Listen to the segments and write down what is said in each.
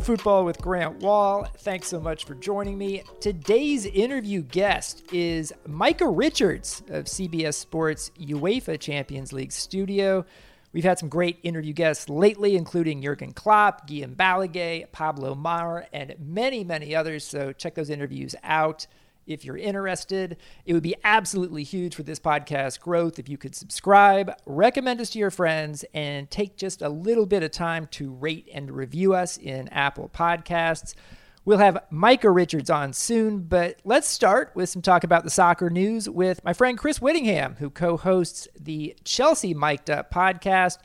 Football with Grant Wahl. Thanks so much for joining me. Today's interview guest is Micah Richards of CBS Sports UEFA Champions League studio. We've had some great interview guests lately, including Jurgen Klopp, Guillaume Balagué, Pablo Mar, and many, many others. So check those interviews out if you're interested. It would be absolutely huge for this podcast growth if you could subscribe, recommend us to your friends, and take just a little bit of time to rate and review us in Apple Podcasts. We'll have Micah Richards on soon, but let's start with some talk about the soccer news with my friend Chris Whittingham, who co hosts the Chelsea Mic'd Up podcast.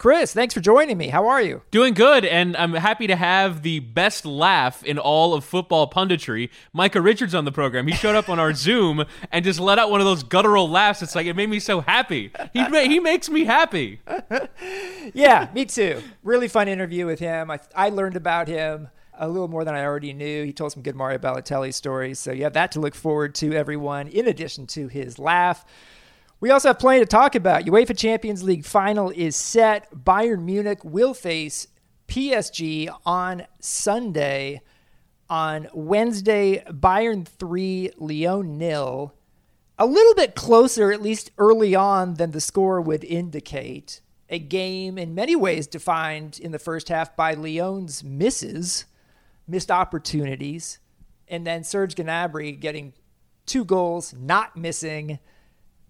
Chris, thanks for joining me. How are you? Doing good, and I'm happy to have the best laugh in all of football punditry, Micah Richards, on the program. He showed up on our Zoom and just let out one of those guttural laughs. It's like it made me so happy. He he makes me happy. yeah, me too. Really fun interview with him. I I learned about him a little more than I already knew. He told some good Mario Balotelli stories, so you have that to look forward to, everyone. In addition to his laugh. We also have plenty to talk about. UEFA Champions League final is set. Bayern Munich will face PSG on Sunday. On Wednesday, Bayern 3, Lyon nil. A little bit closer, at least early on, than the score would indicate. A game in many ways defined in the first half by Lyon's misses, missed opportunities, and then Serge Gnabry getting two goals, not missing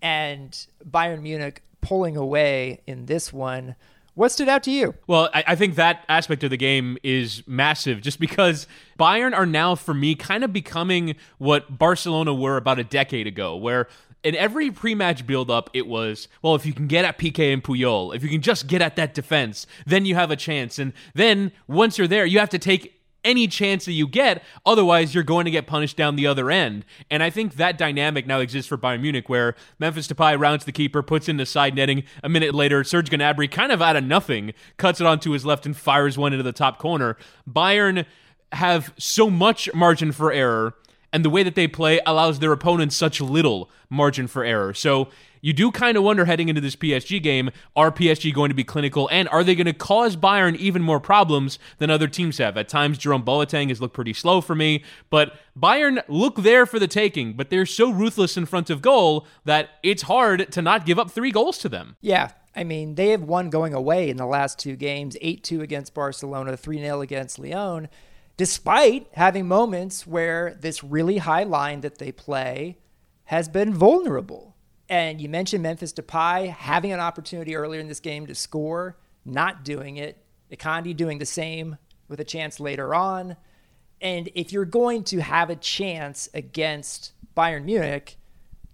and Bayern Munich pulling away in this one. What stood out to you? Well, I, I, think that aspect of the game is massive just because Bayern are now, for me, kind of becoming what Barcelona were about a decade ago, where in every pre-match build-up, it was, well, if you can get at Piqué and Puyol, if you can just get at that defense, then you have a chance. And then once you're there, you have to take any chance that you get. Otherwise, you're going to get punished down the other end. And I think that dynamic now exists for Bayern Munich, where Memphis Depay rounds the keeper, puts in the side netting. A minute later, Serge Gnabry, kind of out of nothing, cuts it onto his left and fires one into the top corner. Bayern have so much margin for error, and the way that they play allows their opponents such little margin for error. So you do kind of wonder heading into this PSG game are PSG going to be clinical and are they going to cause Bayern even more problems than other teams have? At times, Jerome Boateng has looked pretty slow for me, but Bayern look there for the taking, but they're so ruthless in front of goal that it's hard to not give up three goals to them. Yeah. I mean, they have won going away in the last two games 8 2 against Barcelona, 3 0 against Lyon, despite having moments where this really high line that they play has been vulnerable. And you mentioned Memphis Depay having an opportunity earlier in this game to score, not doing it. Icardi doing the same with a chance later on. And if you're going to have a chance against Bayern Munich,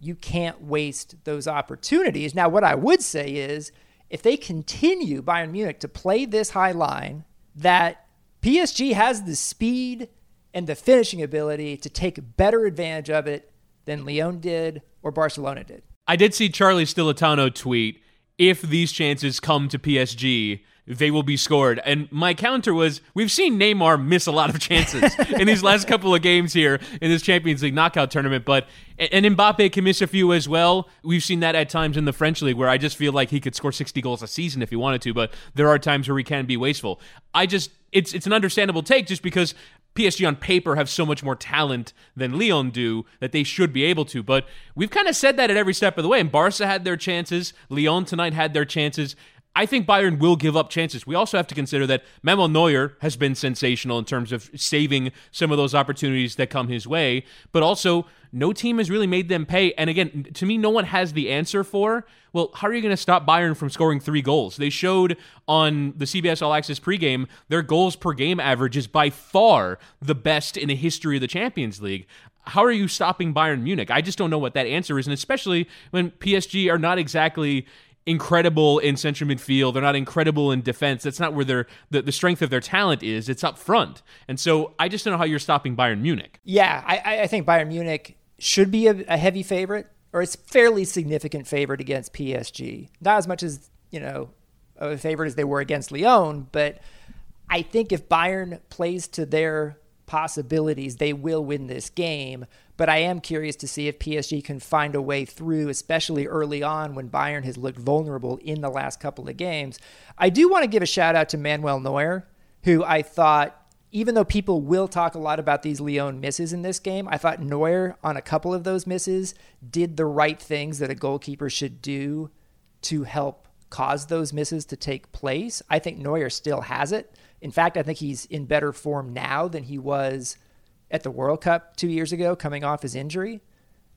you can't waste those opportunities. Now, what I would say is if they continue Bayern Munich to play this high line, that PSG has the speed and the finishing ability to take better advantage of it than Lyon did or Barcelona did. I did see Charlie Stillitano tweet if these chances come to PSG, they will be scored. And my counter was we've seen Neymar miss a lot of chances in these last couple of games here in this Champions League knockout tournament, but and Mbappe can miss a few as well. We've seen that at times in the French league where I just feel like he could score 60 goals a season if he wanted to, but there are times where he can be wasteful. I just it's it's an understandable take just because PSG on paper have so much more talent than Lyon do that they should be able to. But we've kind of said that at every step of the way. And Barca had their chances. Lyon tonight had their chances. I think Bayern will give up chances. We also have to consider that Manuel Neuer has been sensational in terms of saving some of those opportunities that come his way, but also no team has really made them pay. And again, to me, no one has the answer for, well, how are you going to stop Bayern from scoring three goals? They showed on the CBS All Access pregame their goals per game average is by far the best in the history of the Champions League how are you stopping Bayern Munich? I just don't know what that answer is, and especially when PSG are not exactly incredible in central midfield. They're not incredible in defense. That's not where their the, the strength of their talent is. It's up front. And so I just don't know how you're stopping Bayern Munich. Yeah, I, I think Bayern Munich should be a, a heavy favorite, or it's fairly significant favorite against PSG. Not as much as you know a favorite as they were against Lyon, but I think if Bayern plays to their possibilities, they will win this game. But I am curious to see if PSG can find a way through, especially early on when Bayern has looked vulnerable in the last couple of games. I do want to give a shout out to Manuel Neuer, who I thought even though people will talk a lot about these Lyon misses in this game, I thought Neuer on a couple of those misses did the right things that a goalkeeper should do to help cause those misses to take place. I think Neuer still has it. In fact, I think he's in better form now than he was at the World Cup two years ago, coming off his injury.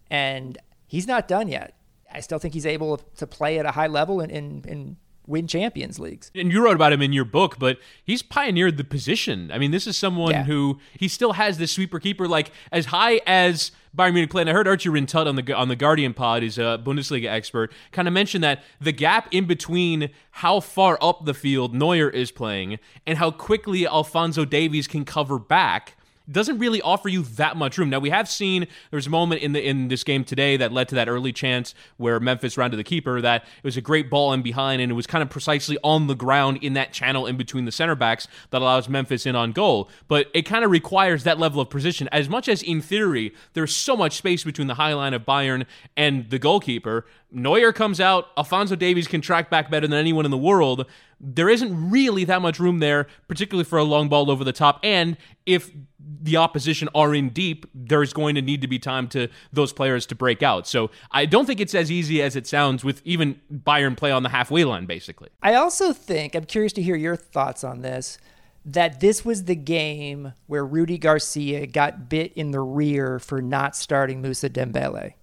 And he's not done yet. I still think he's able to play at a high level and, and, and win Champions Leagues. And you wrote about him in your book, but he's pioneered the position. I mean, this is someone yeah. who he still has this sweeper keeper, like as high as Bayern Munich play. And I heard Archie Rhind-Tutt on the on the Guardian pod, he's a Bundesliga expert, kind of mentioned that the gap in between how far up the field Neuer is playing and how quickly Alphonso Davies can cover back doesn't really offer you that much room. Now we have seen there's a moment in the in this game today that led to that early chance where Memphis rounded the keeper that it was a great ball in behind and it was kind of precisely on the ground in that channel in between the center backs that allows Memphis in on goal. But it kind of requires that level of precision as much as in theory there's so much space between the high line of Bayern and the goalkeeper. Neuer comes out, Alphonso Davies can track back better than anyone in the world. There isn't really that much room there, particularly for a long ball over the top. And if the opposition are in deep, there's going to need to be time to those players to break out. So I don't think it's as easy as it sounds with even Bayern play on the halfway line, basically. I also think, I'm curious to hear your thoughts on this, that this was the game where Rudy Garcia got bit in the rear for not starting Moussa Dembele.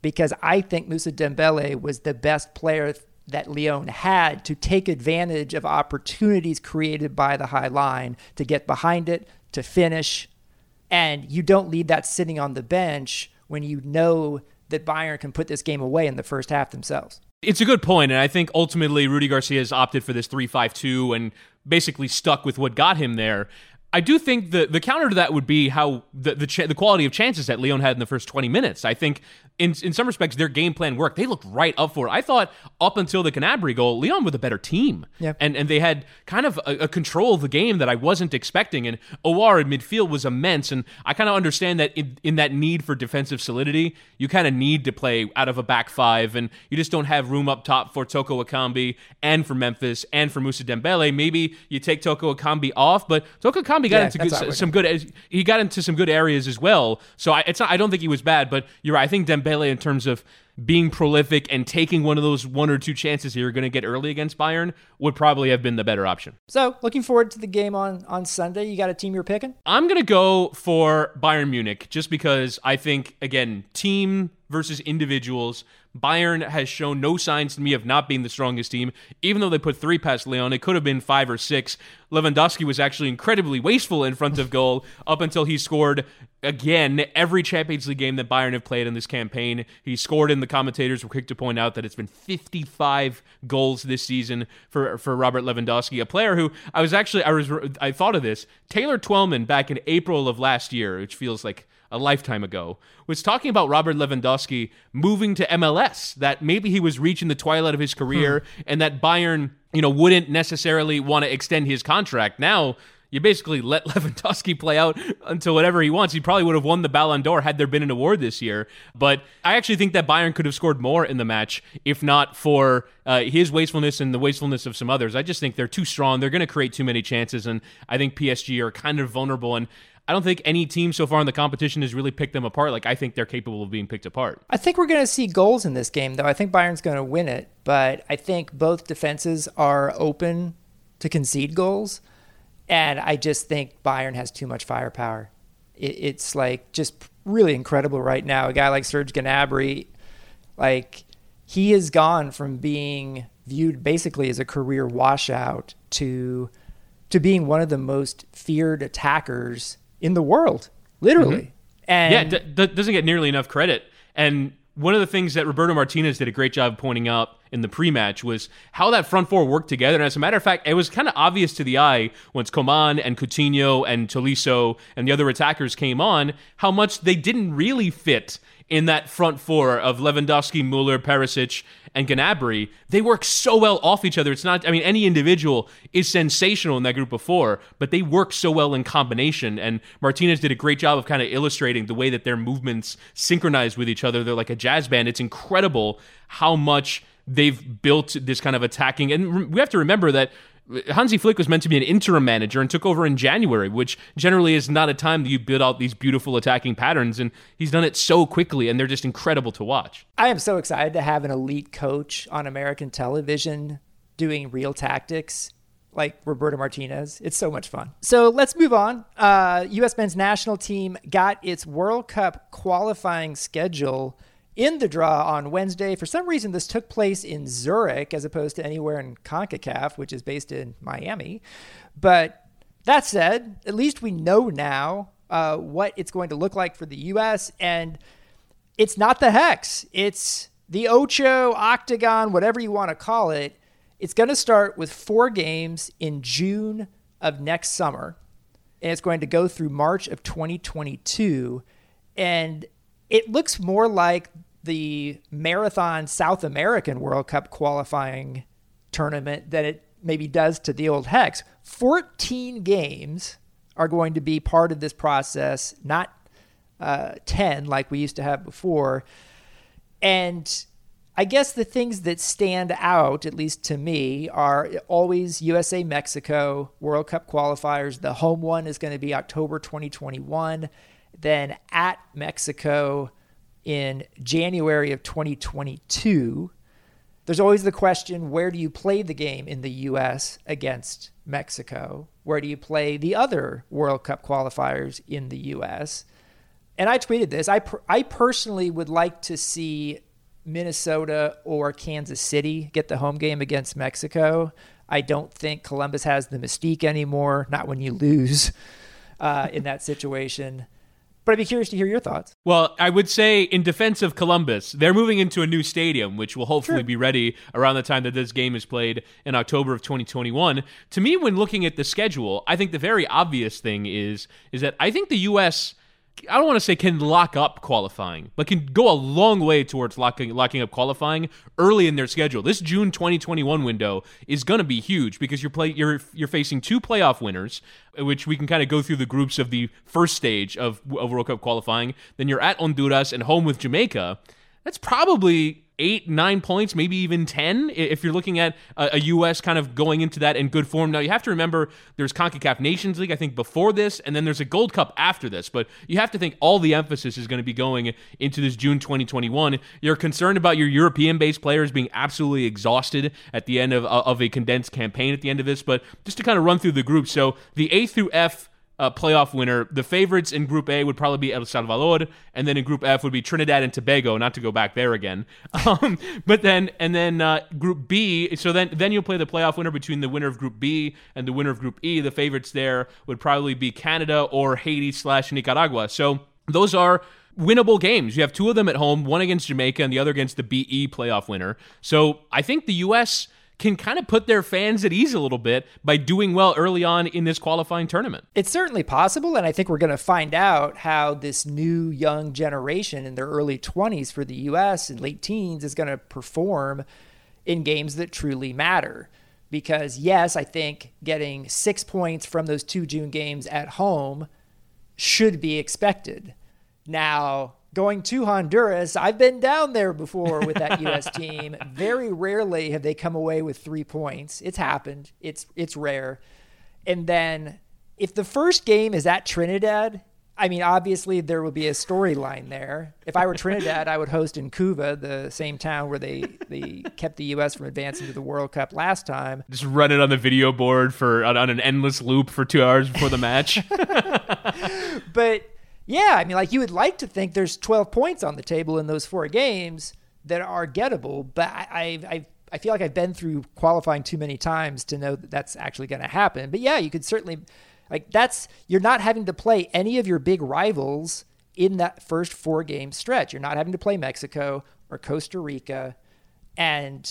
Because I think Moussa Dembele was the best player that Lyon had to take advantage of opportunities created by the high line to get behind it, to finish. And you don't leave that sitting on the bench when you know that Bayern can put this game away in the first half themselves. It's a good point, and I think ultimately Rudy Garcia has opted for this three-five-two and basically stuck with what got him there. I do think the the counter to that would be how the the, ch- the quality of chances that Lyon had in the first 20 minutes. I think in in some respects their game plan worked. They looked right up for it. I thought up until the Gnabry goal, Lyon were the better team. Yeah. And and they had kind of a, a, control of the game that I wasn't expecting. And Aouar in midfield was immense. And I kind of understand that in, in that need for defensive solidity, you kind of need to play out of a back five, and you just don't have room up top for Toko Ekambi and for Memphis and for Moussa Dembele. Maybe you take Toko Ekambi off, but Toko Ekambi got yeah, into good, some good. He got into some good areas as well. So I, it's not, I don't think he was bad, but you're right. I think Dembele Dembele in terms of being prolific and taking one of those one or two chances you're going to get early against Bayern would probably have been the better option. So, looking forward to the game on on Sunday. You got a team you're picking? I'm going to go for Bayern Munich just because I think again, team versus individuals. Bayern has shown no signs to me of not being the strongest team. Even though they put three past Lyon, it could have been five or six. Lewandowski was actually incredibly wasteful in front of goal up until he scored again every Champions League game that Bayern have played in this campaign. He scored, and the commentators were quick to point out that it's been 55 goals this season for for Robert Lewandowski, a player who I was actually I was I thought of this Taylor Twellman back in April of last year, which feels like a lifetime ago, was talking about Robert Lewandowski moving to MLS, that maybe he was reaching the twilight of his career hmm. and that Bayern, you know, wouldn't necessarily want to extend his contract. Now, you basically let Lewandowski play out until whatever he wants. He probably would have won the Ballon d'Or had there been an award this year. But I actually think that Bayern could have scored more in the match if not for uh, his wastefulness and the wastefulness of some others. I just think they're too strong. They're going to create too many chances, and I think PSG are kind of vulnerable. And I don't think any team so far in the competition has really picked them apart. Like I think they're capable of being picked apart. I think we're going to see goals in this game, though. I think Bayern's going to win it, but I think both defenses are open to concede goals, and I just think Bayern has too much firepower. It, it's like just really incredible right now. A guy like Serge Gnabry, like he has gone from being viewed basically as a career washout to to being one of the most feared attackers in the world, literally. Mm-hmm. And yeah, d- d- doesn't get nearly enough credit. And one of the things that Roberto Martinez did a great job pointing out in the pre-match was how that front four worked together. And as a matter of fact, it was kind of obvious to the eye once Coman and Coutinho and Tolisso and the other attackers came on how much they didn't really fit in that front four of Lewandowski, Mueller, Perisic, and Gnabry, they work so well off each other. It's not, I mean, any individual is sensational in that group of four, but they work so well in combination. And Martinez did a great job of kind of illustrating the way that their movements synchronize with each other. They're like a jazz band. It's incredible how much they've built this kind of attacking. And we have to remember that Hansi Flick was meant to be an interim manager and took over in January, which generally is not a time that you build out these beautiful attacking patterns. And he's done it so quickly, and they're just incredible to watch. I am so excited to have an elite coach on American television doing real tactics like Roberto Martinez. It's so much fun. So let's move on. Uh, U.S. men's national team got its World Cup qualifying schedule in the draw on Wednesday. For some reason, this took place in Zurich as opposed to anywhere in CONCACAF, which is based in Miami. But that said, at least we know now uh, what it's going to look like for the U.S. And it's not the Hex, it's the Ocho, Octagon, whatever you want to call it. It's going to start with four games in June of next summer, and it's going to go through March of 2022. And it looks more like the marathon South American World Cup qualifying tournament than it maybe does to the old Hex. 14 games are going to be part of this process, not uh, 10 like we used to have before. And I guess the things that stand out, at least to me, are always USA Mexico World Cup qualifiers. The home one is going to be October 2021. Then at Mexico in January of 2022. There's always the question where do you play the game in the US against Mexico? Where do you play the other World Cup qualifiers in the US? And I tweeted this. I, per- I personally would like to see Minnesota or Kansas City get the home game against Mexico. I don't think Columbus has the mystique anymore, not when you lose uh, in that situation. But I'd be curious to hear your thoughts. Well, I would say in defense of Columbus, they're moving into a new stadium, which will hopefully sure. be ready around the time that this game is played in October of 2021. To me, when looking at the schedule, I think the very obvious thing is is that I think the U.S. I don't want to say can lock up qualifying, but can go a long way towards locking locking up qualifying early in their schedule. This June 2021 window is going to be huge because you're play you're you're facing two playoff winners, which we can kind of go through the groups of the first stage of, of World Cup qualifying. Then you're at Honduras and home with Jamaica. That's probably eight, nine points, maybe even 10 if you're looking at a, U.S. kind of going into that in good form. Now, you have to remember there's CONCACAF Nations League, I think, before this, and then there's a Gold Cup after this. But you have to think all the emphasis is going to be going into this June 2021. You're concerned about your European based players being absolutely exhausted at the end of, of a condensed campaign at the end of this. But just to kind of run through the group. So the A through F uh, playoff winner. The favorites in Group A would probably be El Salvador, and then in Group F would be Trinidad and Tobago. Not to go back there again, um, but then and then uh, Group B. So then then you'll play the playoff winner between the winner of Group B and the winner of Group E. The favorites there would probably be Canada or Haiti slash Nicaragua. So those are winnable games. You have two of them at home, one against Jamaica and the other against the BE playoff winner. So I think the U.S can kind of put their fans at ease a little bit by doing well early on in this qualifying tournament. It's certainly possible, and I think we're going to find out how this new young generation in their early 20s for the U.S. and late teens is going to perform in games that truly matter. Because, yes, I think getting six points from those two June games at home should be expected. Now, going to Honduras, I've been down there before with that U.S. team. Very rarely have they come away with three points. It's happened. It's it's rare. And then if the first game is at Trinidad, I mean, obviously there will be a storyline there. If I were Trinidad, I would host in Couva, the same town where they, they kept the U.S. from advancing to the World Cup last time. Just run it on the video board for on, on an endless loop for two hours before the match. but yeah, I mean, like you would like to think there's 12 points on the table in those four games that are gettable, but I, I, I feel like I've been through qualifying too many times to know that that's actually going to happen. But yeah, you could certainly, like, that's, you're not having to play any of your big rivals in that first four game stretch. You're not having to play Mexico or Costa Rica. And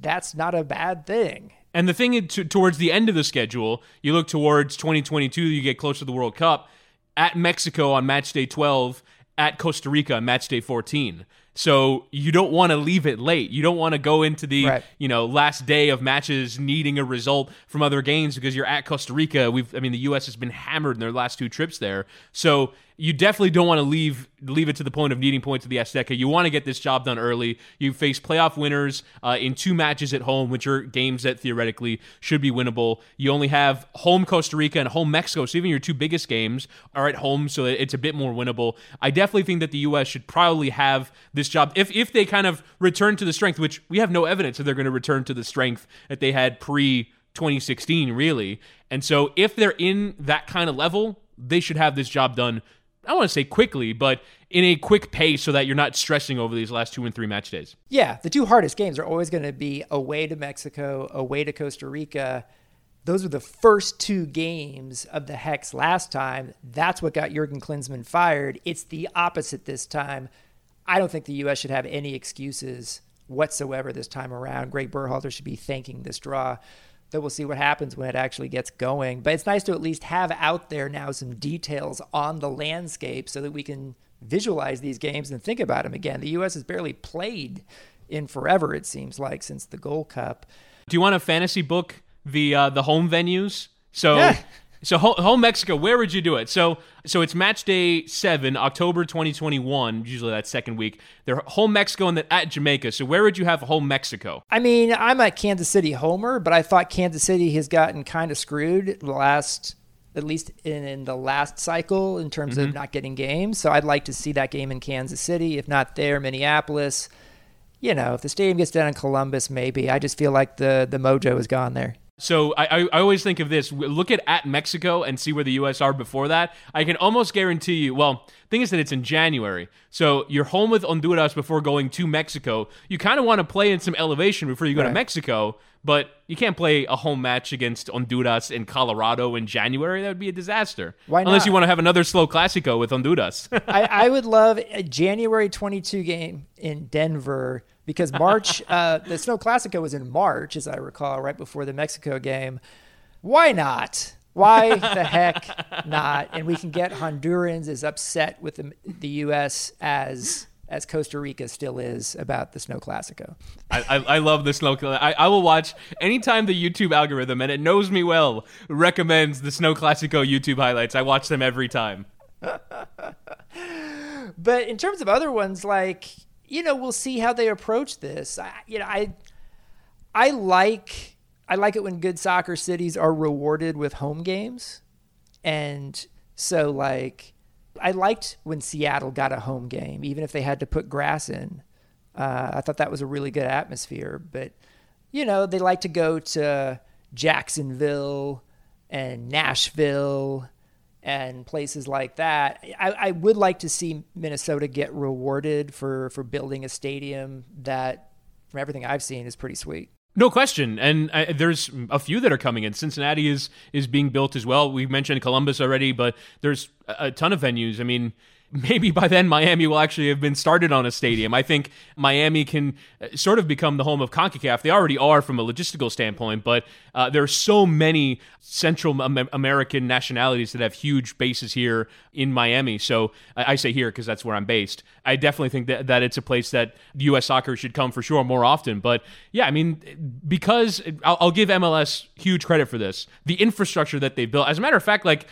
that's not a bad thing. And the thing to, towards the end of the schedule, you look towards 2022, you get close to the World Cup at Mexico on match day 12, at Costa Rica on match day 14. So you don't want to leave it late. You don't want to go into the right. you know last day of matches needing a result from other games because you're at Costa Rica. We've I mean the U.S. has been hammered in their last two trips there. So you definitely don't want to leave leave it to the point of needing points to the Azteca. You want to get this job done early. You face playoff winners uh, in two matches at home, which are games that theoretically should be winnable. You only have home Costa Rica and home Mexico, so even your two biggest games are at home, so it's a bit more winnable. I definitely think that the U.S. should probably have this job if if they kind of return to the strength, which we have no evidence that they're going to return to the strength that they had pre 2016, really. And so if they're in that kind of level, they should have this job done I want to say quickly, but in a quick pace so that you're not stressing over these last two and three match days. Yeah, the two hardest games are always going to be away to Mexico, away to Costa Rica. Those were the first two games of the Hex last time. That's what got Jurgen Klinsmann fired. It's the opposite this time. I don't think the U.S. should have any excuses whatsoever this time around. Greg Berhalter should be thanking this draw that we'll see what happens when it actually gets going. But it's nice to at least have out there now some details on the landscape so that we can visualize these games and think about them again. The U.S. has barely played in forever, it seems like, since the Gold Cup. Do you want a fantasy book the uh, the home venues? So. Yeah. So home Mexico, where would you do it? So so it's match day seven, October 2021. Usually that second week. They're home Mexico and then at Jamaica. So where would you have home Mexico? I mean, I'm a Kansas City homer, but I thought Kansas City has gotten kind of screwed the last, at least in, in the last cycle in terms mm-hmm. of not getting games. So I'd like to see that game in Kansas City, if not there, Minneapolis. You know, if the stadium gets done in Columbus, maybe. I just feel like the the mojo is gone there. So I, I always think of this. Look at at Mexico and see where the U.S. are before that. I can almost guarantee you. Well, thing is that it's in January, so you're home with Honduras before going to Mexico. You kind of want to play in some elevation before you go right. to Mexico, but you can't play a home match against Honduras in Colorado in January. That would be a disaster. Why not? Unless you want to have another Snow Classico with Honduras. I, I would love a January 22 game in Denver because March, uh, the Snow Classico was in March, as I recall, right before the Mexico game. Why not? Why the heck not? And we can get Hondurans as upset with the, the U.S. as as Costa Rica still is about the Snow Classico. I, I, I love the Snow. I, I will watch anytime the YouTube algorithm, and it knows me well, recommends the Snow Classico YouTube highlights. I watch them every time. but in terms of other ones, like you know, we'll see how they approach this. I, you know, I I like I like it when good soccer cities are rewarded with home games. And so like I liked when Seattle got a home game, even if they had to put grass in. Uh, I thought that was a really good atmosphere. But, you know, they like to go to Jacksonville and Nashville and places like that. I, I, would like to see Minnesota get rewarded for for building a stadium that, from everything I've seen, is pretty sweet. No question, and uh, there's a few that are coming in. Cincinnati is is being built as well. We mentioned Columbus already, but there's a ton of venues. I mean, maybe by then Miami will actually have been started on a stadium. I think Miami can uh, sort of become the home of CONCACAF. They already are from a logistical standpoint, but uh, there are so many Central American nationalities that have huge bases here in Miami. So I, say here because that's where I'm based. I definitely think that, that it's a place that U.S. soccer should come for sure more often. But yeah, I mean, because I'll, I'll give MLS huge credit for this. The infrastructure that they built. As a matter of fact, like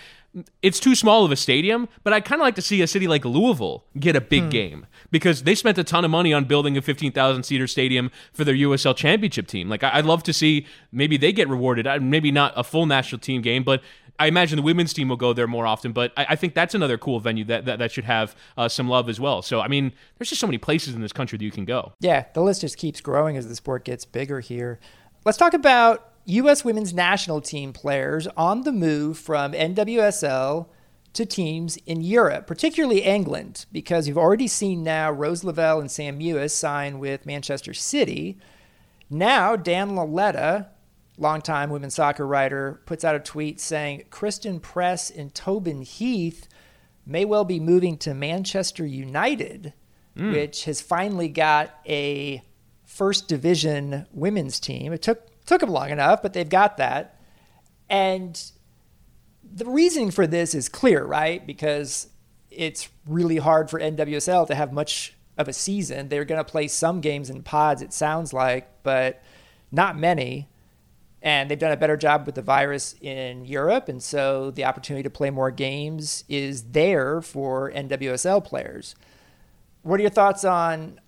it's too small of a stadium, but I'd kind of like to see a city like Louisville get a big hmm. game because they spent a ton of money on building a 15,000 seater stadium for their USL championship team. Like, I'd love to see maybe they get rewarded, maybe not a full national team game, but I imagine the women's team will go there more often. But I, I think that's another cool venue that, that, that should have uh, some love as well. So, I mean, there's just so many places in this country that you can go. Yeah, the list just keeps growing as the sport gets bigger here. Let's talk about U.S. women's national team players on the move from NWSL to teams in Europe, particularly England, because you've already seen now Rose Lavelle and Sam Mewis sign with Manchester City. Now, Dan Lauletta, longtime women's soccer writer, puts out a tweet saying Christen Press and Tobin Heath may well be moving to Manchester United, mm. which has finally got a first division women's team. It took Took them long enough, but they've got that. And the reasoning for this is clear, right? Because it's really hard for NWSL to have much of a season. They're going to play some games in pods, it sounds like, but not many. and they've done a better job with the virus in Europe, and so the opportunity to play more games is there for NWSL players. What are your thoughts on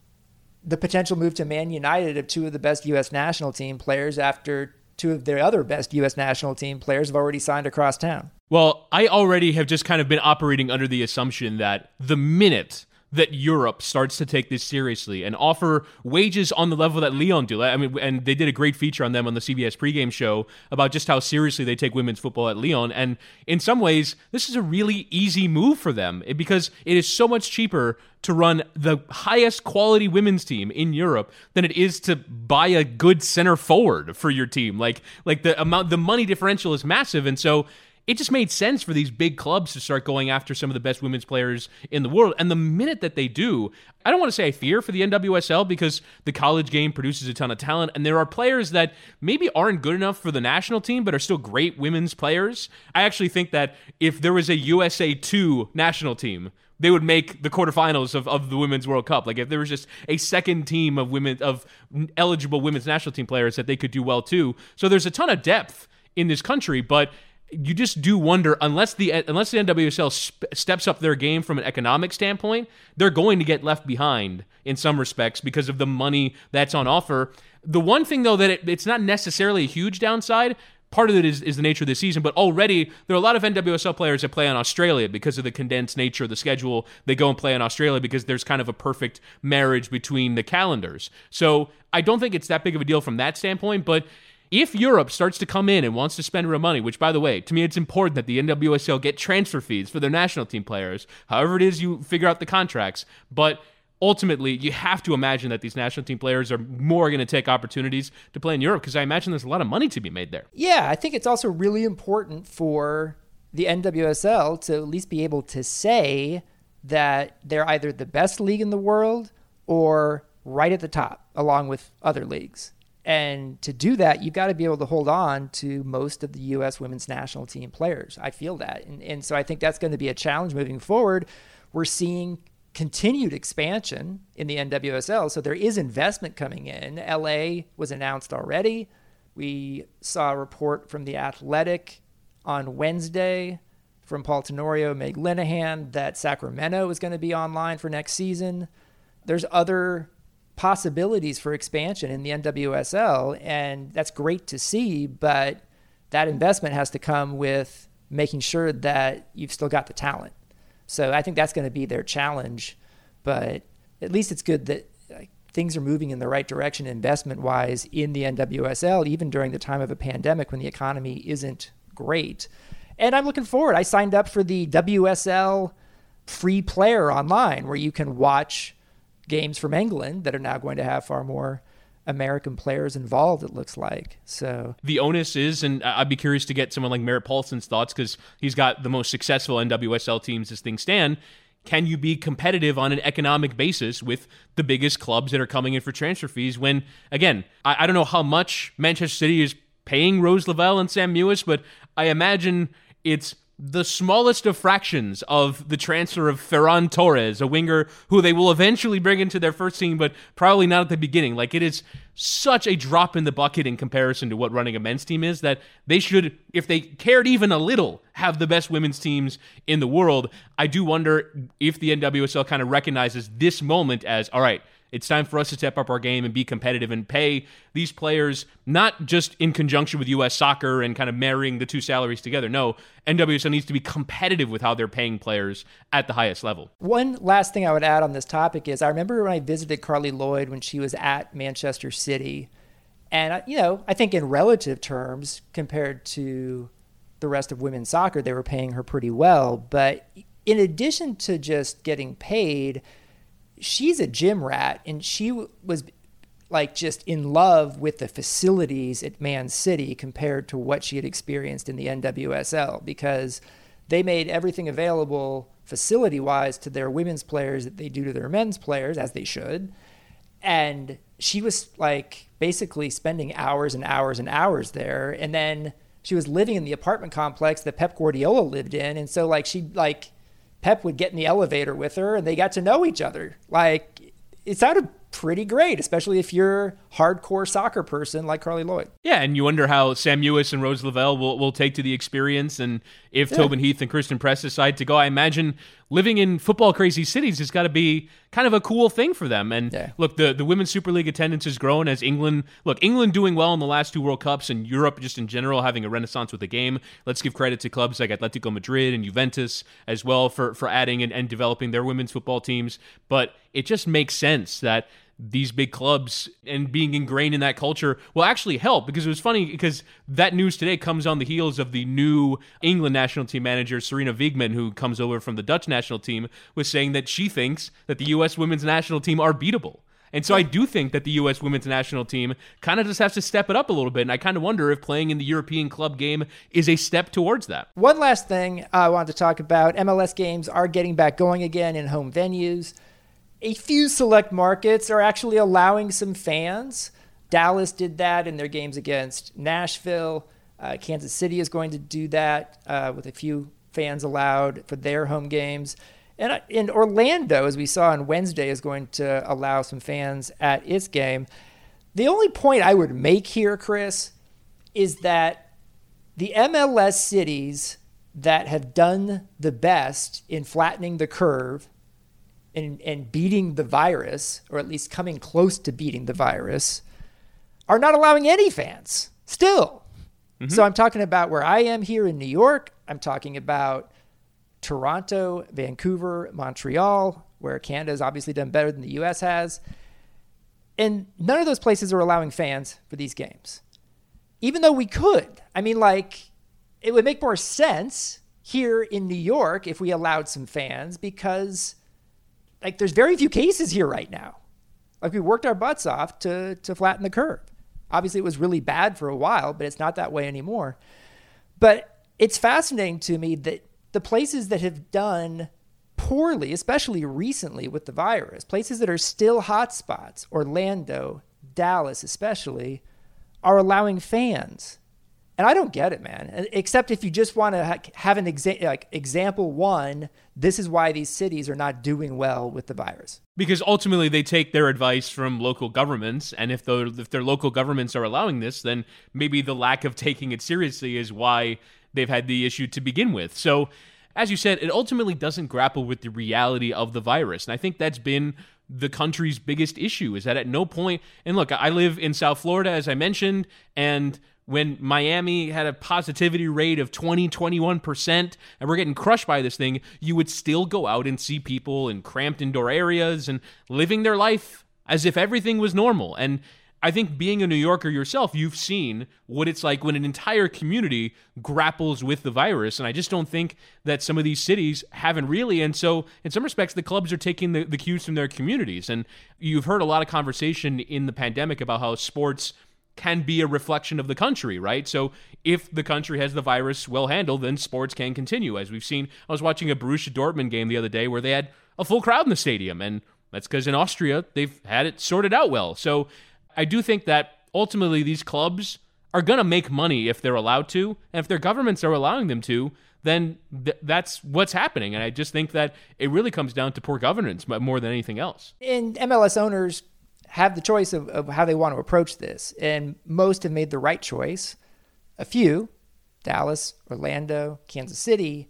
the potential move to Man United of two of the best U.S. national team players after two of their other best U.S. national team players have already signed across town? Well, I already have just kind of been operating under the assumption that the minute that Europe starts to take this seriously and offer wages on the level that Lyon do. I mean, and they did a great feature on them on the CBS pregame show about just how seriously they take women's football at Lyon. And in some ways, this is a really easy move for them eh, because it is so much cheaper to run the highest quality women's team in Europe than it is to buy a good center forward for your team. Like, like the amount, the money differential is massive, and so it just made sense for these big clubs to start going after some of the best women's players in the world. And the minute that they do, I don't want to say I fear for the NWSL because the college game produces a ton of talent, and there are players that maybe aren't good enough for the national team, but are still great women's players. I actually think that if there was a USA 2 national team, they would make the quarterfinals of, of the women's World Cup. Like if there was just a second team of women of eligible women's national team players that they could do well too. So there's a ton of depth in this country, but you just do wonder unless the unless the NWSL sp- steps up their game from an economic standpoint, they're going to get left behind in some respects because of the money that's on offer. The one thing though that it, it's not necessarily a huge downside. Part of it is, is the nature of the season, but already there are a lot of NWSL players that play on Australia because of the condensed nature of the schedule. They go and play in Australia because there's kind of a perfect marriage between the calendars. So I don't think it's that big of a deal from that standpoint, but if Europe starts to come in and wants to spend real money, which by the way, to me it's important that the NWSL get transfer fees for their national team players, however it is you figure out the contracts, but ultimately you have to imagine that these national team players are more going to take opportunities to play in Europe because I imagine there's a lot of money to be made there. Yeah, I think it's also really important for the NWSL to at least be able to say that they're either the best league in the world or right at the top along with other leagues. And to do that, you've got to be able to hold on to most of the U.S. women's national team players. I feel that. And, and so I think that's going to be a challenge moving forward. We're seeing continued expansion in the NWSL. So there is investment coming in. LA was announced already. We saw a report from The Athletic on Wednesday from Paul Tenorio, Meg Linehan, that Sacramento is going to be online for next season. There's other possibilities for expansion in the NWSL, and that's great to see. But that investment has to come with making sure that you've still got the talent. So I think that's going to be their challenge. But at least it's good that like, things are moving in the right direction investment wise in the NWSL, even during the time of a pandemic when the economy isn't great. And I'm looking forward. I signed up for the WSL free player online where you can watch games from England that are now going to have far more American players involved, it looks like. So the onus is, and I'd be curious to get someone like Merritt Paulson's thoughts because he's got the most successful NWSL teams as things stand. Can you be competitive on an economic basis with the biggest clubs that are coming in for transfer fees? When, again, I, I don't know how much Manchester City is paying Rose Lavelle and Sam Mewis, but I imagine it's the smallest of fractions of the transfer of Ferran Torres, a winger who they will eventually bring into their first team, but probably not at the beginning. Like it is such a drop in the bucket in comparison to what running a men's team is that they should, if they cared even a little, have the best women's teams in the world. I do wonder if the NWSL kind of recognizes this moment as all right it's time for us to step up our game and be competitive and pay these players not just in conjunction with U.S. soccer and kind of marrying the two salaries together. No, NWSL needs to be competitive with how they're paying players at the highest level. One last thing I would add on this topic is I remember when I visited Carli Lloyd when she was at Manchester City. And, you know, I think in relative terms, compared to the rest of women's soccer, they were paying her pretty well. But in addition to just getting paid, she's a gym rat and she was like just in love with the facilities at Man City compared to what she had experienced in the NWSL because they made everything available facility wise to their women's players that they do to their men's players as they should. And she was like basically spending hours and hours and hours there. And then she was living in the apartment complex that Pep Guardiola lived in. And so like she like Pep would get in the elevator with her and they got to know each other. Like it sounded pretty great, especially if you're a hardcore soccer person like Carli Lloyd. Yeah, and you wonder how Sam Mewis and Rose Lavelle will, will take to the experience, and if yeah. Tobin Heath and Christen Press decide to go. I imagine living in football crazy cities has got to be kind of a cool thing for them. And yeah. look, the the women's Super League attendance has grown as England. Look, England doing well in the last two World Cups, and Europe just in general having a renaissance with the game. Let's give credit to clubs like Atletico Madrid and Juventus as well for for adding and, and developing their women's football teams. But it just makes sense that these big clubs and being ingrained in that culture will actually help because it was funny because that news today comes on the heels of the new England national team manager Sarina Wiegman who comes over from the Dutch national team was saying that she thinks that the US women's national team are beatable. And so I do think that the U.S. women's national team kind of just has to step it up a little bit. And I kind of wonder if playing in the European club game is a step towards that. One last thing I wanted to talk about MLS games are getting back going again in home venues a few select markets are actually allowing some fans. Dallas did that in their games against Nashville. Uh, Kansas City is going to do that uh, with a few fans allowed for their home games. And uh, in Orlando, as we saw on Wednesday, is going to allow some fans at its game. The only point I would make here, Chris, is that the MLS cities that have done the best in flattening the curve and, and beating the virus, or at least coming close to beating the virus, are not allowing any fans still. Mm-hmm. So I'm talking about where I am here in New York. I'm talking about Toronto, Vancouver, Montreal, where Canada has obviously done better than the US has. And none of those places are allowing fans for these games. Even though we could. I mean, like, it would make more sense here in New York if we allowed some fans because like there's very few cases here right now. Like we worked our butts off to to flatten the curve. Obviously, it was really bad for a while, but it's not that way anymore. But it's fascinating to me that the places that have done poorly, especially recently with the virus, places that are still hotspots, Orlando, Dallas especially, are allowing fans and I don't get it, man. Except if you just want to ha- have an exa- like example one, this is why these cities are not doing well with the virus. Because ultimately, they take their advice from local governments, and if the if their local governments are allowing this, then maybe the lack of taking it seriously is why they've had the issue to begin with. So, as you said, it ultimately doesn't grapple with the reality of the virus, and I think that's been the country's biggest issue is that at no point and look i live in south florida as i mentioned and when Miami had a positivity rate of 20, 21%, and we're getting crushed by this thing, you would still go out and see people in cramped indoor areas and living their life as if everything was normal. And I think being a New Yorker yourself, you've seen what it's like when an entire community grapples with the virus. And I just don't think that some of these cities haven't really. And so, in some respects, the clubs are taking the, the cues from their communities. And you've heard a lot of conversation in the pandemic about how sports can be a reflection of the country, right? So if the country has the virus well handled, then sports can continue. As we've seen, I was watching a Borussia Dortmund game the other day where they had a full crowd in the stadium, and that's because in Austria they've had it sorted out well. So I do think that ultimately these clubs are going to make money if they're allowed to, and if their governments are allowing them to, then th- that's what's happening. And I just think that it really comes down to poor governance more than anything else. And MLS owners have the choice of, of how they want to approach this. And most have made the right choice. A few, Dallas, Orlando, Kansas City,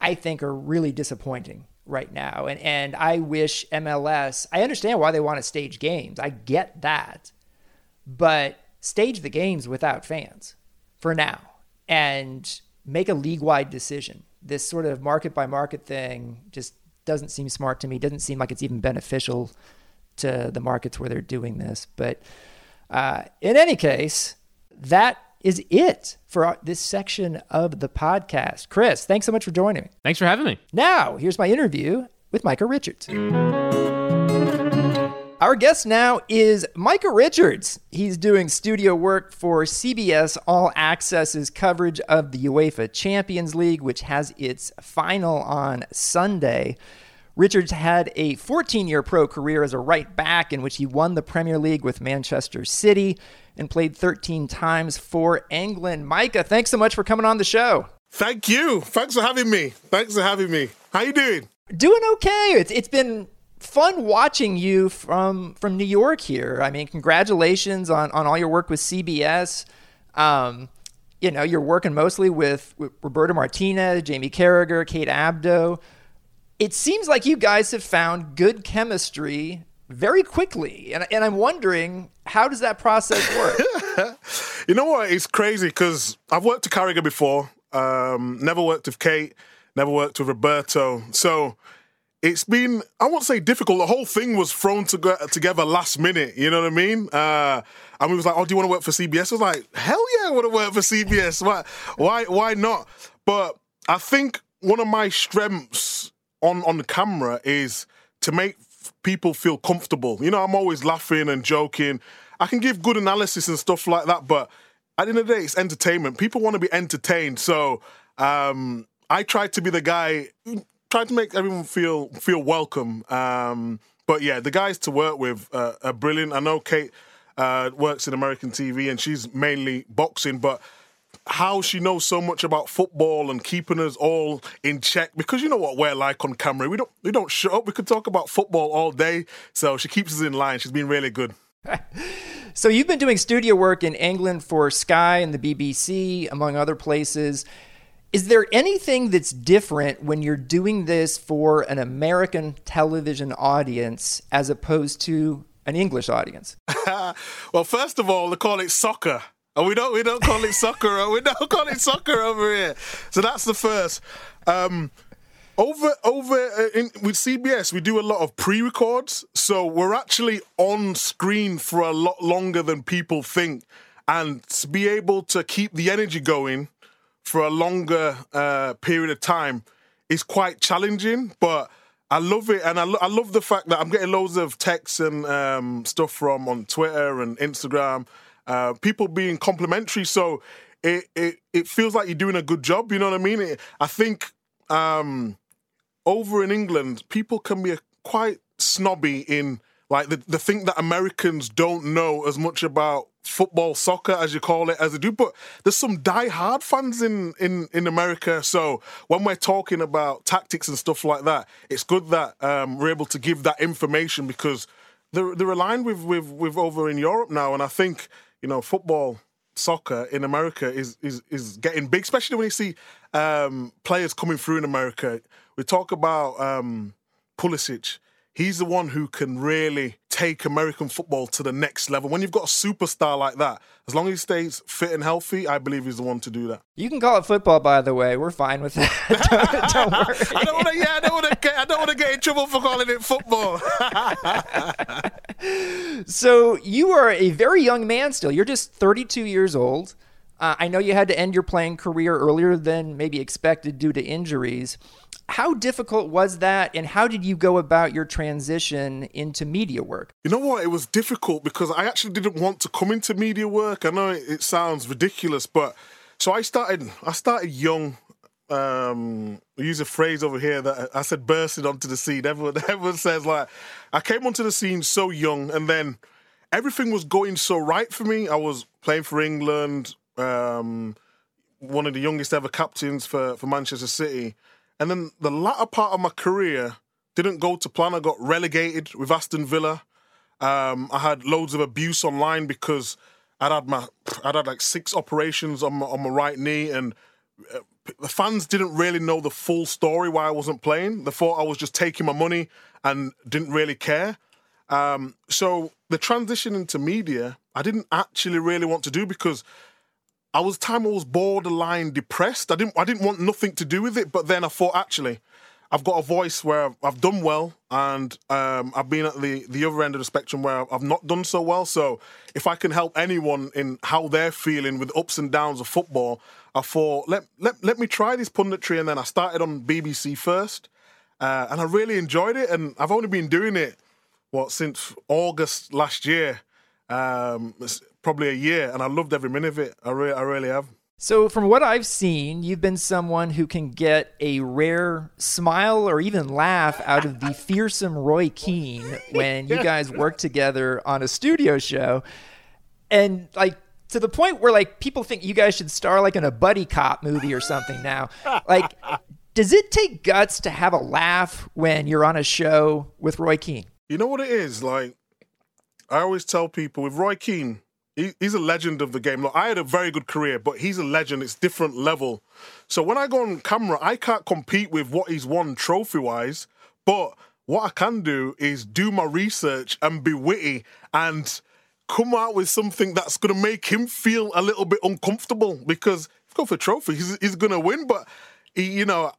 I think are really disappointing right now. And and I wish MLS, I understand why they want to stage games. I get that. But stage the games without fans for now and make a league-wide decision. This sort of market by market thing just doesn't seem smart to me. Doesn't seem like it's even beneficial to the markets where they're doing this. But uh, in any case, that is it for this section of the podcast. Chris, thanks so much for joining me. Thanks for having me. Now, here's my interview with Micah Richards. Our guest now is Micah Richards. He's doing studio work for CBS All Access's coverage of the UEFA Champions League, which has its final on Sunday. Richards had a 14 year pro career as a right back in which he won the Premier League with Manchester City and played 13 times for England. Micah, thanks so much for coming on the show. Thank you. Thanks for having me. Thanks for having me. How you doing? Doing okay. It's it's been fun watching you from from New York here. I mean, congratulations on on all your work with CBS. Um, you know, you're working mostly with, with Roberto Martinez, Jamie Carragher, Kate Abdo. It seems like you guys have found good chemistry very quickly, and and I'm wondering how does that process work? you know what? It's crazy because I've worked with Carragher before. Um, never worked with Kate. Never worked with Roberto. So it's been I won't say difficult. The whole thing was thrown to together last minute. You know what I mean? Uh, and we was like, "Oh, do you want to work for CBS?" I was like, "Hell yeah, I want to work for CBS. Why? Why? Why not?" But I think one of my strengths on on camera is to make people feel comfortable. You know, I'm always laughing and joking. I can give good analysis and stuff like that, but at the end of the day, it's entertainment. People want to be entertained, so um, I try to be the guy tried to make everyone feel feel welcome. Um, but yeah, the guys to work with uh, are brilliant. I know Kate uh, works in American TV and she's mainly boxing, but how she knows so much about football and keeping us all in check because you know what we're like on camera. We don't we don't shut up. We could talk about football all day. So she keeps us in line. She's been really good. so you've been doing studio work in England for Sky and the BBC, among other places. Is there anything that's different when you're doing this for an American television audience as opposed to an English audience? well, first of all, they call it soccer. And we don't we don't call it soccer. We don't call it soccer over here. So that's the first. Um, over over uh, in, with CBS, we do a lot of pre-records, so we're actually on screen for a lot longer than people think, and to be able to keep the energy going for a longer uh, period of time is quite challenging, but I love it, and I, lo- I love the fact that I'm getting loads of texts and um, stuff from on Twitter and Instagram, uh, people being complimentary. So it, it it feels like you're doing a good job. You know what I mean? It, I think um, over in England, people can be quite snobby in like the, the thing that Americans don't know as much about football, soccer, as you call it, as they do. But there's some die-hard fans in, in, in America. So when we're talking about tactics and stuff like that, it's good that um, we're able to give that information because they're, they're aligned with, with, with over in Europe now. And I think, you know, football, soccer in America is, is, is getting big, especially when you see um, players coming through in America. We talk about um, Pulisic he's the one who can really take American football to the next level. When you've got a superstar like that, as long as he stays fit and healthy, I believe he's the one to do that. You can call it football, by the way. We're fine with that. don't, don't worry. I don't want to. Yeah, I don't want to get. I don't want to get in trouble for calling it football. so you are a very young man still. You're just 32 years old. Uh, I know you had to end your playing career earlier than maybe expected due to injuries. How difficult was that, and how did you go about your transition into media work? You know what? It was difficult because I actually didn't want to come into media work. I know it sounds ridiculous, but so I started. I started young. Um, we use a phrase over here that I said bursting onto the scene. Everyone, everyone says like, I came onto the scene so young, and then everything was going so right for me. I was playing for England, um, one of the youngest ever captains for for Manchester City and then the latter part of my career didn't go to plan. I got relegated with Aston Villa. Um, I had loads of abuse online because I'd had my I'd had like six operations on my on my right knee, and uh, the fans didn't really know the full story why I wasn't playing. They thought I was just taking my money and didn't really care. Um, so the transition into media, I didn't actually really want to do because I was time I was borderline depressed. I didn't I didn't want nothing to do with it. But then I thought actually, I've got a voice where I've, done well, and um, I've been at the the other end of the spectrum where I've not done so well. So if I can help anyone in how they're feeling with ups and downs of football, I thought let let let me try this punditry, and then I started on BBC first, uh, and I really enjoyed it. And I've only been doing it what since August last year. Um, probably a year, and I loved every minute of it. I really, I really have. So, from what I've seen, you've been someone who can get a rare smile or even laugh out of the fearsome Roy Keane when you guys work together on a studio show. And, like, to the point where, like, people think you guys should star, like, in a buddy cop movie or something now. Like, Does it take guts to have a laugh when you're on a show with Roy Keane? You know what it is? Like, I always tell people with Roy Keane, he, he's a legend of the game. Look, I had a very good career, but he's a legend. It's different level. So when I go on camera, I can't compete with what he's won trophy wise, but what I can do is do my research and be witty and come out with something that's going to make him feel a little bit uncomfortable because if go for trophy, he's, he's going to win. But, he, you know,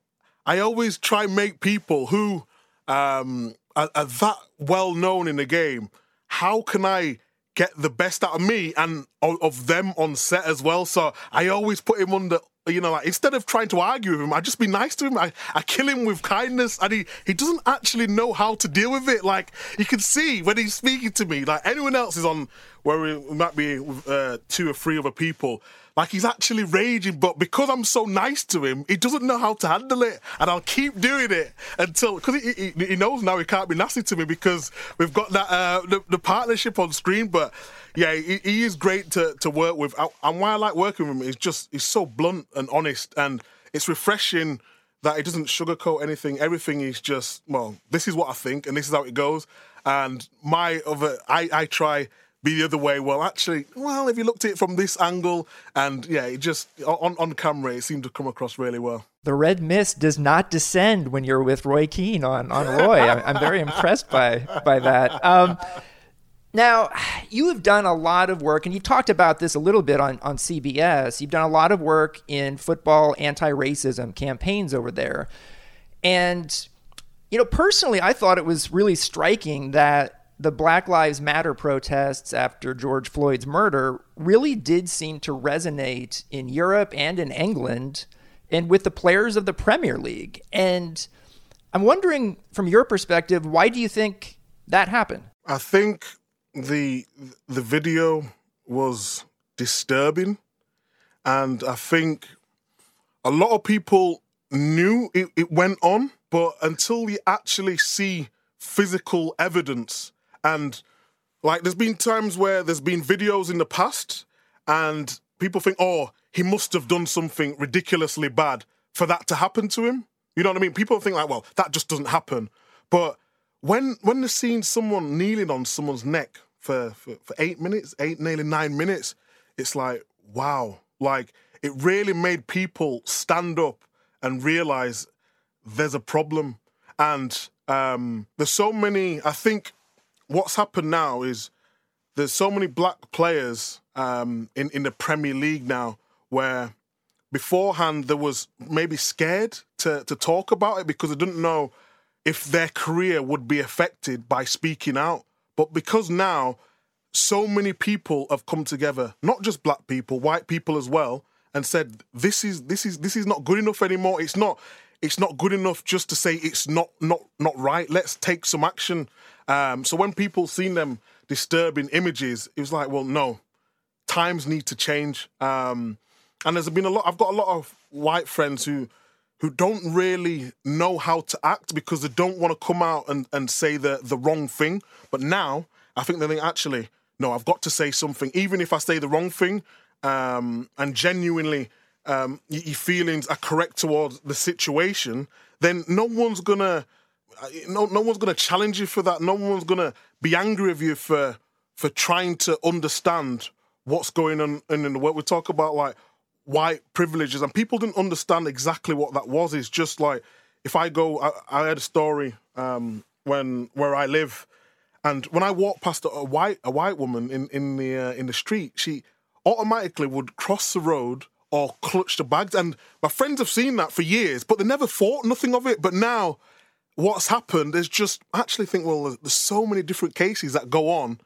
I always try make people who um, are, are that well known in the game, how can I get the best out of me and of them on set as well? So I always put him under you know, like instead of trying to argue with him, I just be nice to him. I, I kill him with kindness, and he, he doesn't actually know how to deal with it. Like you can see when he's speaking to me, like anyone else is on where we might be uh, two or three other people. Like he's actually raging, but because I'm so nice to him, he doesn't know how to handle it, and I'll keep doing it until because he, he, he, knows now he can't be nasty to me because we've got that uh, the, the partnership on screen. But yeah, he, he, is great to, to work with, and why I like working with him is just he's so blunt and honest, and it's refreshing that he doesn't sugarcoat anything. Everything is just well, this is what I think, and this is how it goes. And my other, I I try be the other way. Well, actually, well, if you looked at it from this angle, and yeah, it just on on camera, it seemed to come across really well. The red mist does not descend when you're with Roy Keane on on Roy. I'm, I'm very impressed by by that. Um, now, you have done a lot of work, and you've talked about this a little bit on, on CBS. You've done a lot of work in football anti racism campaigns over there. And, you know, personally, I thought it was really striking that the Black Lives Matter protests after George Floyd's murder really did seem to resonate in Europe and in England and with the players of the Premier League. And I'm wondering, from your perspective, why do you think that happened? I think the the video was disturbing, and I think a lot of people knew it, it went on, but until you actually see physical evidence and like there's been times where there's been videos in the past and people think, oh, he must have done something ridiculously bad for that to happen to him. You know what I mean? People think like, well, that just doesn't happen. But when when they're seeing someone kneeling on someone's neck for, for, for eight minutes, eight, nearly nine minutes, it's like, wow. Like it really made people stand up and realize there's a problem. And um, there's so many, I think what's happened now is there's so many black players um, in in the Premier League now where beforehand there was maybe scared to to talk about it because they didn't know if their career would be affected by speaking out. But because now so many people have come together, not just black people, white people as well, and said this is this is this is not good enough anymore. It's not it's not good enough just to say it's not not not right. Let's take some action. Um, so when people seen them disturbing images, it was like, well, no, times need to change. Um, and there's been a lot. I've got a lot of white friends who who don't really know how to act because they don't want to come out and, and say the the wrong thing. But now I think they think actually, no, I've got to say something, even if I say the wrong thing, um, and genuinely um, your feelings are correct towards the situation, then no one's gonna no no one's gonna challenge you for that. No one's gonna be angry with you for for trying to understand what's going on in the world. We talk about like white privileges, and people didn't understand exactly what that was. It's just like if I go, I, I had a story um, when where I live, and when I walk past a, a white a white woman in in the uh, in the street, she automatically would cross the road or clutch the bags. And my friends have seen that for years, but they never thought nothing of it. But now what's happened is just actually think, well, there's so many different cases that go on,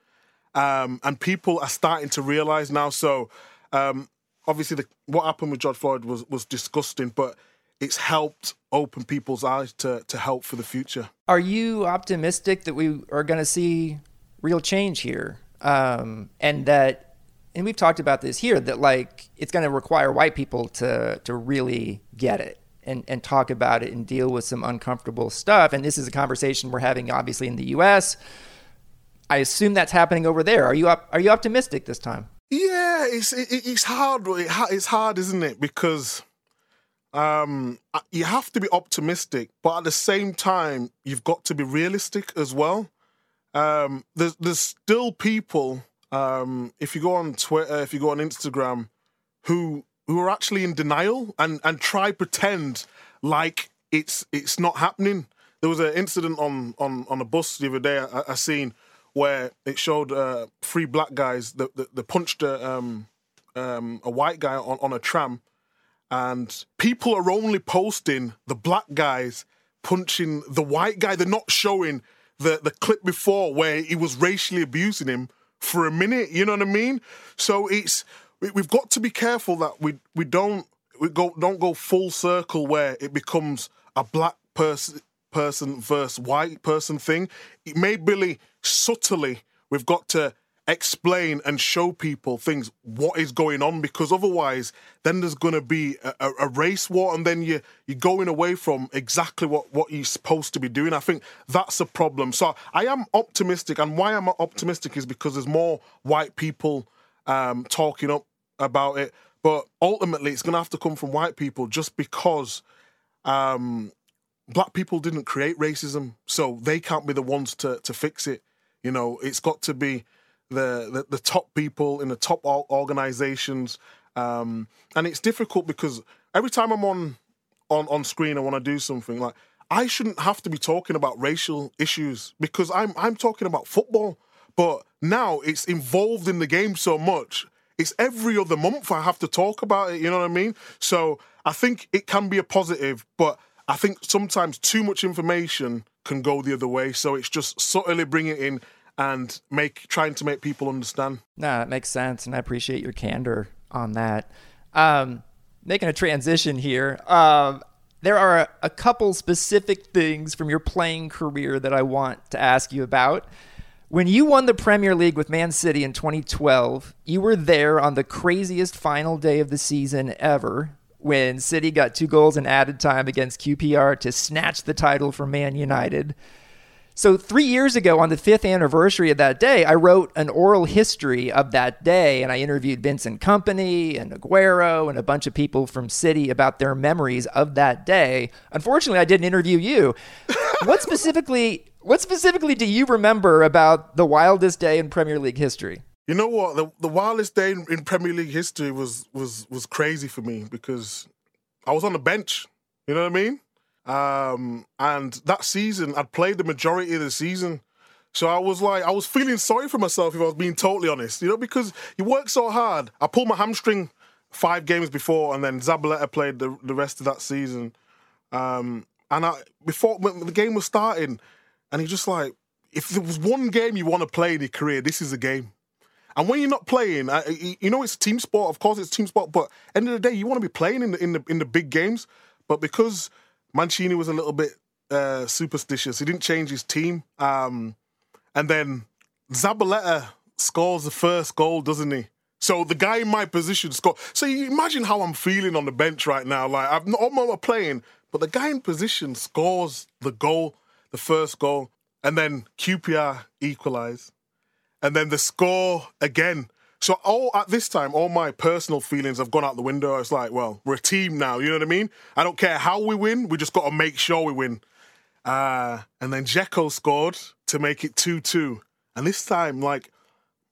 um, and people are starting to realize now. So, um, obviously, the, what happened with George Floyd was was disgusting, but it's helped open people's eyes to to help for the future. Are you optimistic that we are going to see real change here, um, and that? And we've talked about this here that like it's going to require white people to to really get it and, and talk about it and deal with some uncomfortable stuff. And this is a conversation we're having, obviously, in the U.S. I assume that's happening over there. Are you are you optimistic this time? Yeah, it's it, it's hard. It's hard, isn't it? Because um, you have to be optimistic, but at the same time, you've got to be realistic as well. Um, there's there's still people. Um, if you go on Twitter, if you go on Instagram, who who are actually in denial and and try pretend like it's it's not happening. There was an incident on on on a bus the other day I, I seen where it showed uh, three black guys that, that, that punched a, um, um, a white guy on, on a tram, and people are only posting the black guys punching the white guy. They're not showing the the clip before where he was racially abusing him for a minute. You know what I mean? So it's we, we've got to be careful that we we don't we go don't go full circle where it becomes a black person person versus white person thing. It may be subtly we've got to explain and show people things what is going on because otherwise then there's going to be a, a, race war and then you you're going away from exactly what what you're supposed to be doing i think that's a problem so i am optimistic and why i'm optimistic is because there's more white people um, talking up about it but ultimately it's going to have to come from white people just because um, black people didn't create racism so they can't be the ones to to fix it you know it's got to be the, the, the top people in the top organizations. Um, and it's difficult because every time I'm on on on screen, I want to do something like I shouldn't have to be talking about racial issues because I'm I'm talking about football. But now it's involved in the game so much. It's every other month I have to talk about it. You know what I mean? So I think it can be a positive, but I think sometimes too much information can go the other way. So it's just subtly bring it in and make trying to make people understand. No, that makes sense, and I appreciate your candor on that. Um, making a transition here. Uh, there are a couple specific things from your playing career that I want to ask you about. When you won the Premier League with Man City in 2012, you were there on the craziest final day of the season ever when City got two goals in added time against QPR to snatch the title from Man United. So, three years ago, on the fifth anniversary of that day, I wrote an oral history of that day and I interviewed Vincent Kompany and Aguero and a bunch of people from City about their memories of that day. Unfortunately, I didn't interview you. what specifically what specifically do you remember about the wildest day in Premier League history? You know what? The, the wildest day in, in Premier League history was was was crazy for me because I was on the bench. You know what I mean? Um, and that season, I'd played the majority of the season. So I was like, I was feeling sorry for myself if I was being totally honest, you know, because you work so hard. I pulled my hamstring five games before, and then Zabaleta played the, the rest of that season. Um, and I before when the game was starting, and he's just like, if there was one game you want to play in your career, this is a game. And when you're not playing, you know it's team sport. Of course, it's team sport, but end of the day, you want to be playing in the in the in the big games. But because Mancini was a little bit uh, superstitious. He didn't change his team. Um, and then Zabaleta scores the first goal, doesn't he? So the guy in my position scored. So you imagine how I'm feeling on the bench right now. Like I'm not, I'm not playing, but the guy in position scores the goal, the first goal, and then QPR equalise, and then the score again. So all at this time, all my personal feelings have gone out the window. It's like, well, we're a team now. You know what I mean? I don't care how we win. We just got to make sure we win. Uh, and then Dzeko scored to make it two-two. And this time, like,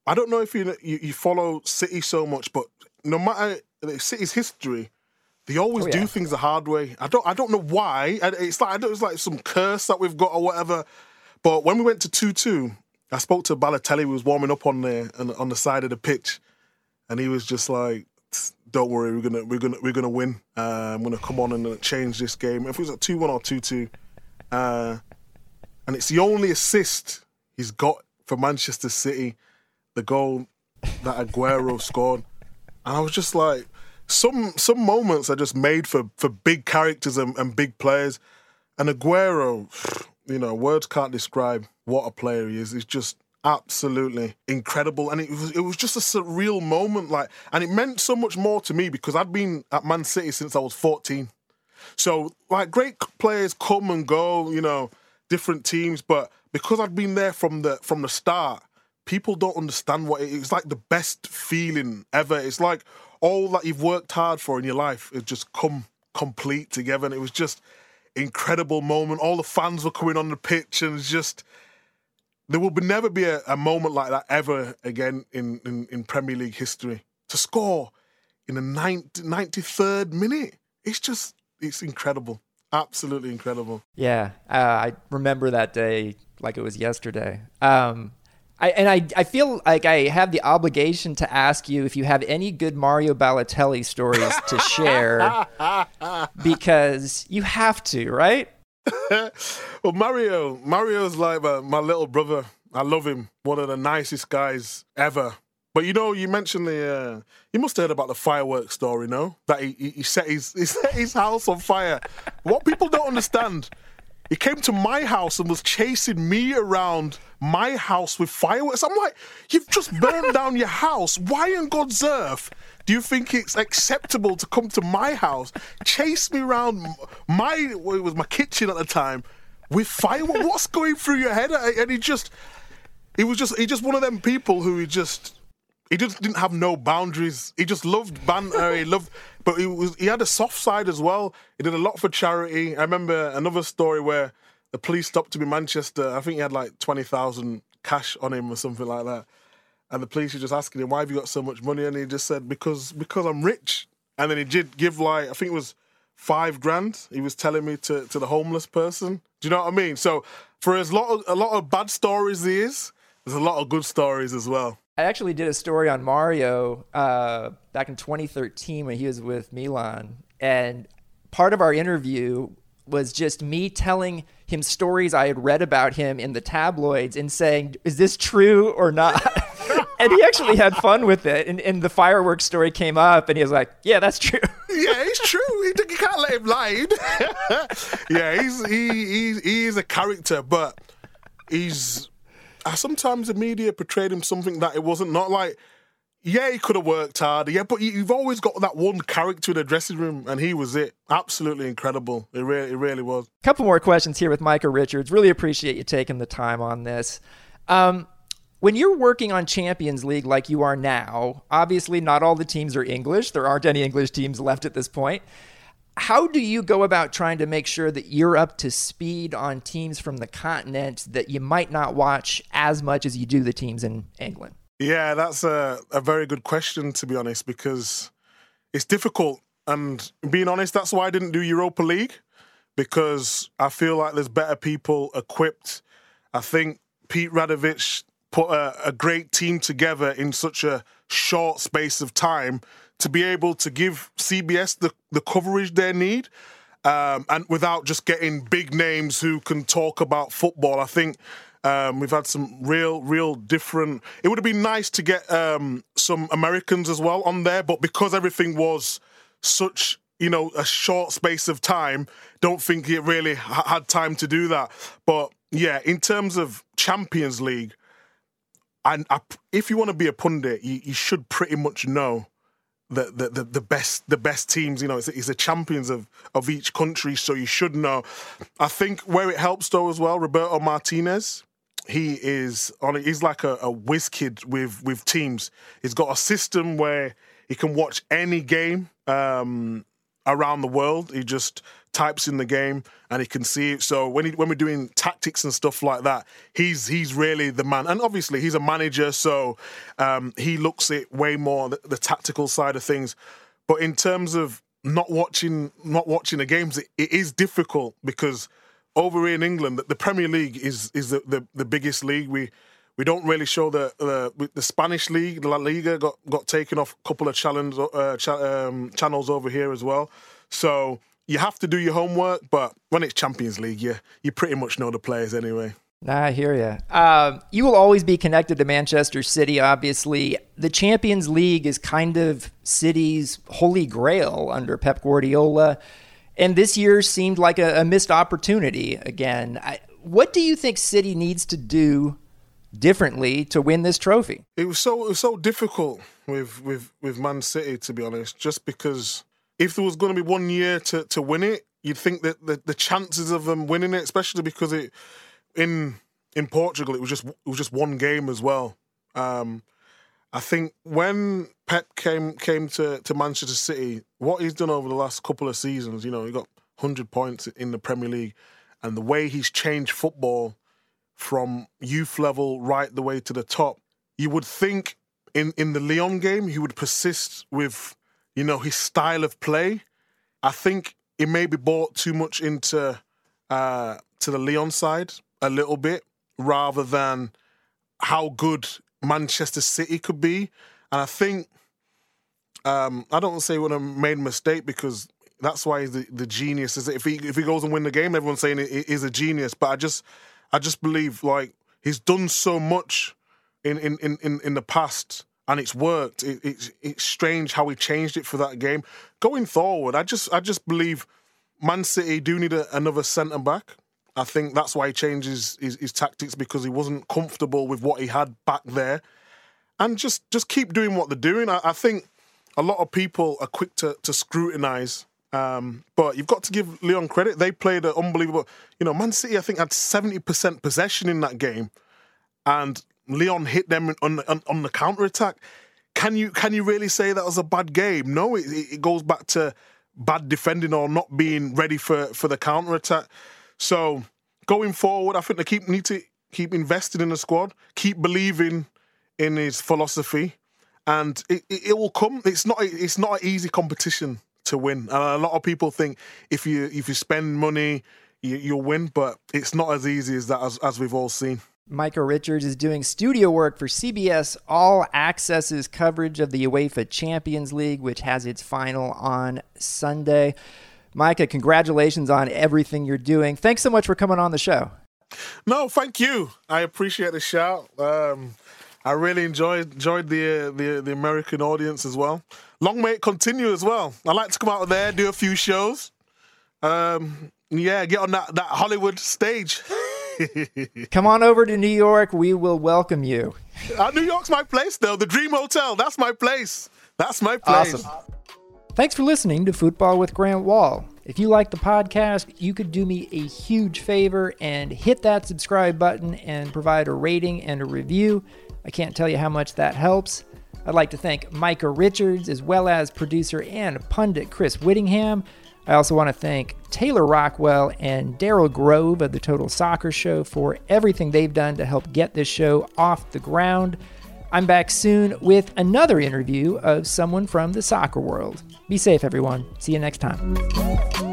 I don't know if you, you, you follow City so much, but no matter City's history, they always oh, yeah. do things the hard way. I don't I don't know why. It's like it's like some curse that we've got or whatever. But when we went to two-two, I spoke to Balotelli. We was warming up on the on the side of the pitch, and he was just like, "Don't worry, we're gonna we're gonna we're gonna win. Uh, I'm gonna come on and change this game. If it was a two one or two two, uh, and it's the only assist he's got for Manchester City, the goal that Aguero scored, and I was just like, some some moments are just made for for big characters and, and big players, and Aguero, you know, words can't describe what a player he is. He's just absolutely incredible. And it was it was just a surreal moment like and it meant so much more to me because I'd been at Man City since I was 14 so like great players come and go you know different teams but because I'd been there from the from the start people don't understand what it's like the best feeling ever. It's like all that you've worked hard for in your life has just come complete together, and it was just incredible moment. All the fans were coming on the pitch, and it's just there will be, never be a, a moment like that ever again in, in, in Premier League history. To score in the 90, 93rd minute, it's just it's incredible, absolutely incredible. Yeah, uh, I remember that day like it was yesterday. Um, I, and I, I feel like I have the obligation to ask you if you have any good Mario Balotelli stories to share because you have to, right? well, Mario, Mario's like my, my little brother. I love him. One of the nicest guys ever. But you know, you mentioned the. Uh, you must have heard about the fireworks story, no? That he, he, set his he set his house on fire. what people don't understand he came to my house and was chasing me around my house with fireworks. I'm like, you've just burned down your house. Why in God's earth do you think it's acceptable to come to my house, chase me around my, well, it was my kitchen at the time, with fireworks? What's going through your head? And he just, he was just, he just one of them people who he just, he just didn't have no boundaries. He just loved banter. he loved but he was he had a soft side as well. He did a lot for charity. I remember another story where the police stopped him in Manchester. I think he had like twenty thousand cash on him or something like that. And the police were just asking him, "Why have you got so much money?" And he just said, "Because because I'm rich." And then he did give like I think it was five grand. He was telling me to to the homeless person. Do you know what I mean? So for as lot of, a lot of bad stories there is, there's a lot of good stories as well. I actually did a story on Mario uh, back in 2013 when he was with Milan, and part of our interview was just me telling him stories I had read about him in the tabloids and saying, "Is this true or not?" and he actually had fun with it. And, and, the fireworks story came up, and he was like, "Yeah, that's true." yeah, it's true. You can't let him lie. yeah, he's he, he he is a character, but he's I sometimes the media portrayed him something that it wasn't. Not like, yeah, he could have worked harder, yeah, but you've always got that one character in the dressing room, and he was it. Absolutely incredible. It really, it really was. A couple more questions here with Micah Richards. Really appreciate you taking the time on this. Um, when you're working on Champions League like you are now, obviously not all the teams are English. There aren't any English teams left at this point how do you go about trying to make sure that you're up to speed on teams from the continent that you might not watch as much as you do the teams in England? Yeah, that's a, a very good question, to be honest, because it's difficult. And being honest, that's why I didn't do Europa League, because I feel like there's better people equipped. I think Pete Radovich put a, a great team together in such a short space of time to be able to give CBS the, the coverage they need. Um, and without just getting big names who can talk about football, I think um, we've had some real, real different. It would have been nice to get um, some Americans as well on there, but because everything was such, you know, a short space of time, don't think it really ha- had time to do that. But yeah, in terms of Champions League, and if you want to be a pundit, you, you should pretty much know the, the, the best the best teams. You know, it's, it's the champions of, of each country, so you should know. I think where it helps though as well, Roberto Martinez. He is on. He's like a, a whiz kid with with teams. He's got a system where he can watch any game um, around the world. He just types in the game and he can see it. So when he, when we're doing tactics and stuff like that, he's he's really the man. And obviously he's a manager, so um, he looks at way more the, the, tactical side of things. But in terms of not watching not watching the games, it, it is difficult because over in England, the Premier League is is the, the, the biggest league. We we don't really show the the, the Spanish league, La Liga, got got taken off a couple of challenge, uh, um, channels over here as well. So you have to do your homework, but when it's Champions League, you you pretty much know the players anyway. I hear you. Um, you will always be connected to Manchester City, obviously. The Champions League is kind of City's holy grail under Pep Guardiola. And this year seemed like a, a missed opportunity again. I, what do you think City needs to do differently to win this trophy? It was so it was so difficult with with with Man City to be honest, just because if there was going to be one year to, to win it, you'd think that the, the chances of them winning it, especially because it in in Portugal, it was just it was just one game as well. Um, I think when Pep came came to, to Manchester City, what he's done over the last couple of seasons, you know, he got 100 points in the Premier League, and the way he's changed football from youth level right the way to the top, you would think in, in the Lyon game he would persist with, you know, his style of play. I think it maybe bought too much into uh, to the Lyon side a little bit rather than how good Manchester City could be. And I think um, I don't say when I made a mistake because that's why the, the genius is if he if he goes and win the game, everyone's saying he is a genius. But I just I just believe like he's done so much in in in, in the past and it's worked. It, it's it's strange how he changed it for that game. Going forward, I just I just believe Man City do need a, another centre back. I think that's why he changed his, his, his tactics because he wasn't comfortable with what he had back there, and just just keep doing what they're doing. I, I think a lot of people are quick to to scrutinise. Um, but you've got to give Lyon credit. They played an unbelievable. You know, Man City I think had seventy percent possession in that game, and Lyon hit them on on, on the counter attack. Can you can you really say that was a bad game? No, it, it goes back to bad defending or not being ready for for the counter attack. So going forward, I think they keep need to keep investing in the squad, keep believing in his philosophy, and it, it, it will come. It's not it's not an easy competition to win. And a lot of people think if you if you spend money, you, will win, but it's not as easy as that as, as we've all seen. Micah Richards is doing studio work for CBS All Access's coverage of the UEFA Champions League, which has its final on Sunday. Micah, congratulations on everything you're doing. Thanks so much for coming on the show. No, thank you. I appreciate the shout. Um, I really enjoyed enjoyed the, the the American audience as well. Long may it continue as well. I like to come out there, do a few shows. Um, yeah, get on that, that Hollywood stage. Come on over to New York. We will welcome you. Uh, New York's my place, though. The Dream Hotel. That's my place. That's my place. Awesome. Thanks for listening to Football with Grant Wahl. If you like the podcast, you could do me a huge favor and hit that subscribe button and provide a rating and a review. I can't tell you how much that helps. I'd like to thank Micah Richards as well as producer and pundit Chris Whittingham. I also want to thank Taylor Rockwell and Daryl Grove of the Total Soccer Show for everything they've done to help get this show off the ground. I'm back soon with another interview of someone from the soccer world. Be safe, everyone. See you next time.